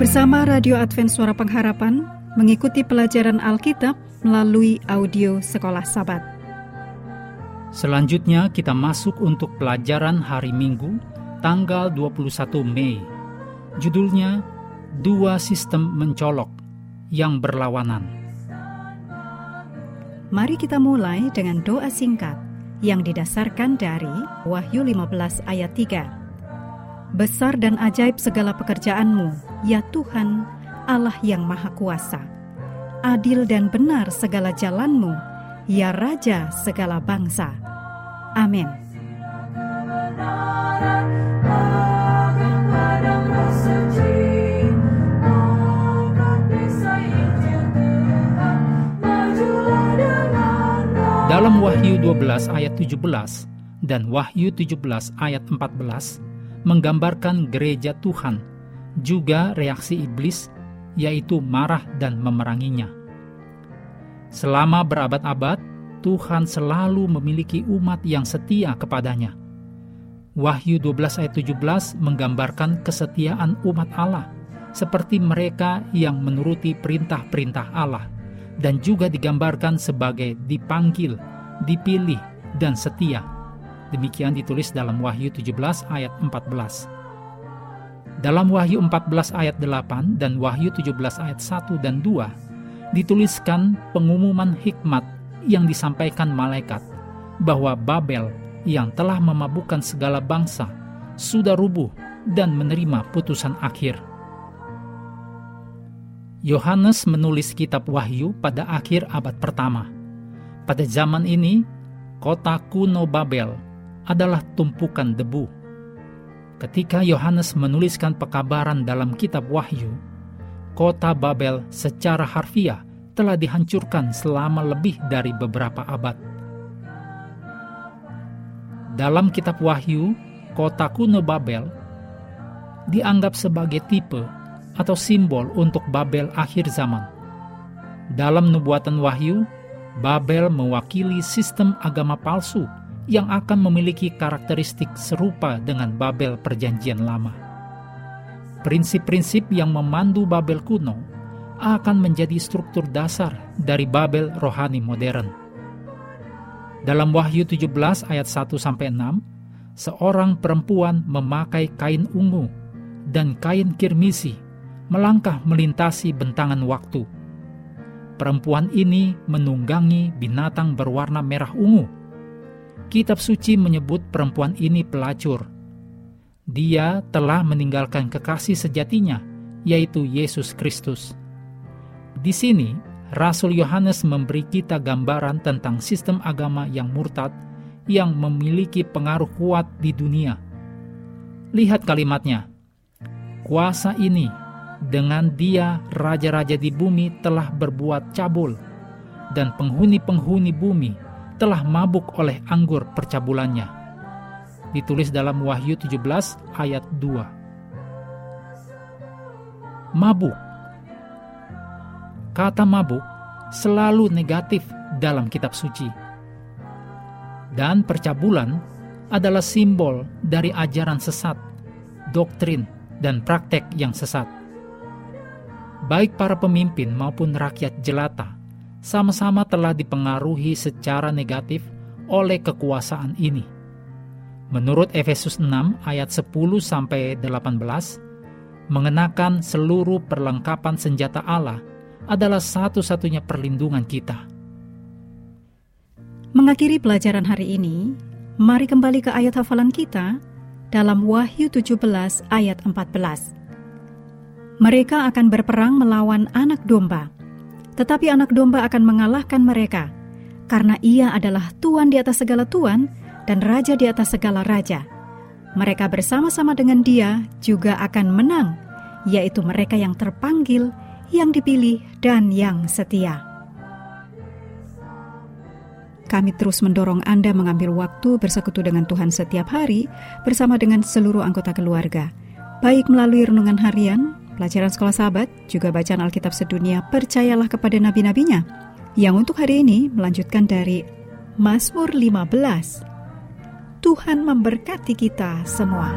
Bersama Radio Advent Suara Pengharapan mengikuti pelajaran Alkitab melalui audio Sekolah Sabat. Selanjutnya kita masuk untuk pelajaran hari Minggu tanggal 21 Mei. Judulnya Dua Sistem Mencolok yang Berlawanan. Mari kita mulai dengan doa singkat yang didasarkan dari Wahyu 15 ayat 3. Besar dan ajaib segala pekerjaanmu, ya Tuhan, Allah yang Maha Kuasa. Adil dan benar segala jalanmu, ya Raja segala bangsa. Amin. Dalam Wahyu 12 ayat 17 dan Wahyu 17 ayat 14, menggambarkan gereja Tuhan, juga reaksi iblis, yaitu marah dan memeranginya. Selama berabad-abad, Tuhan selalu memiliki umat yang setia kepadanya. Wahyu 12 ayat 17 menggambarkan kesetiaan umat Allah, seperti mereka yang menuruti perintah-perintah Allah, dan juga digambarkan sebagai dipanggil, dipilih, dan setia Demikian ditulis dalam Wahyu 17 ayat 14. Dalam Wahyu 14 ayat 8 dan Wahyu 17 ayat 1 dan 2 dituliskan pengumuman hikmat yang disampaikan malaikat bahwa Babel yang telah memabukkan segala bangsa sudah rubuh dan menerima putusan akhir. Yohanes menulis kitab Wahyu pada akhir abad pertama. Pada zaman ini, kota kuno Babel adalah tumpukan debu. Ketika Yohanes menuliskan pekabaran dalam kitab Wahyu, kota Babel secara harfiah telah dihancurkan selama lebih dari beberapa abad. Dalam kitab Wahyu, kota kuno Babel dianggap sebagai tipe atau simbol untuk Babel akhir zaman. Dalam nubuatan Wahyu, Babel mewakili sistem agama palsu yang akan memiliki karakteristik serupa dengan Babel Perjanjian Lama. Prinsip-prinsip yang memandu Babel kuno akan menjadi struktur dasar dari Babel rohani modern. Dalam Wahyu 17 ayat 1 sampai 6, seorang perempuan memakai kain ungu dan kain kirmisi melangkah melintasi bentangan waktu. Perempuan ini menunggangi binatang berwarna merah ungu Kitab suci menyebut perempuan ini pelacur. Dia telah meninggalkan kekasih sejatinya, yaitu Yesus Kristus. Di sini, Rasul Yohanes memberi kita gambaran tentang sistem agama yang murtad yang memiliki pengaruh kuat di dunia. Lihat kalimatnya. Kuasa ini dengan dia raja-raja di bumi telah berbuat cabul dan penghuni-penghuni bumi telah mabuk oleh anggur percabulannya. Ditulis dalam Wahyu 17 ayat 2. Mabuk. Kata mabuk selalu negatif dalam kitab suci. Dan percabulan adalah simbol dari ajaran sesat, doktrin, dan praktek yang sesat. Baik para pemimpin maupun rakyat jelata sama-sama telah dipengaruhi secara negatif oleh kekuasaan ini. Menurut Efesus 6 ayat 10 sampai 18, mengenakan seluruh perlengkapan senjata Allah adalah satu-satunya perlindungan kita. Mengakhiri pelajaran hari ini, mari kembali ke ayat hafalan kita dalam Wahyu 17 ayat 14. Mereka akan berperang melawan anak domba tetapi anak domba akan mengalahkan mereka, karena ia adalah Tuhan di atas segala Tuhan dan Raja di atas segala Raja. Mereka bersama-sama dengan dia juga akan menang, yaitu mereka yang terpanggil, yang dipilih, dan yang setia. Kami terus mendorong Anda mengambil waktu bersekutu dengan Tuhan setiap hari bersama dengan seluruh anggota keluarga, baik melalui renungan harian, pelajaran sekolah sahabat, juga bacaan Alkitab sedunia, percayalah kepada nabi-nabinya. Yang untuk hari ini melanjutkan dari Mazmur 15. Tuhan memberkati kita semua.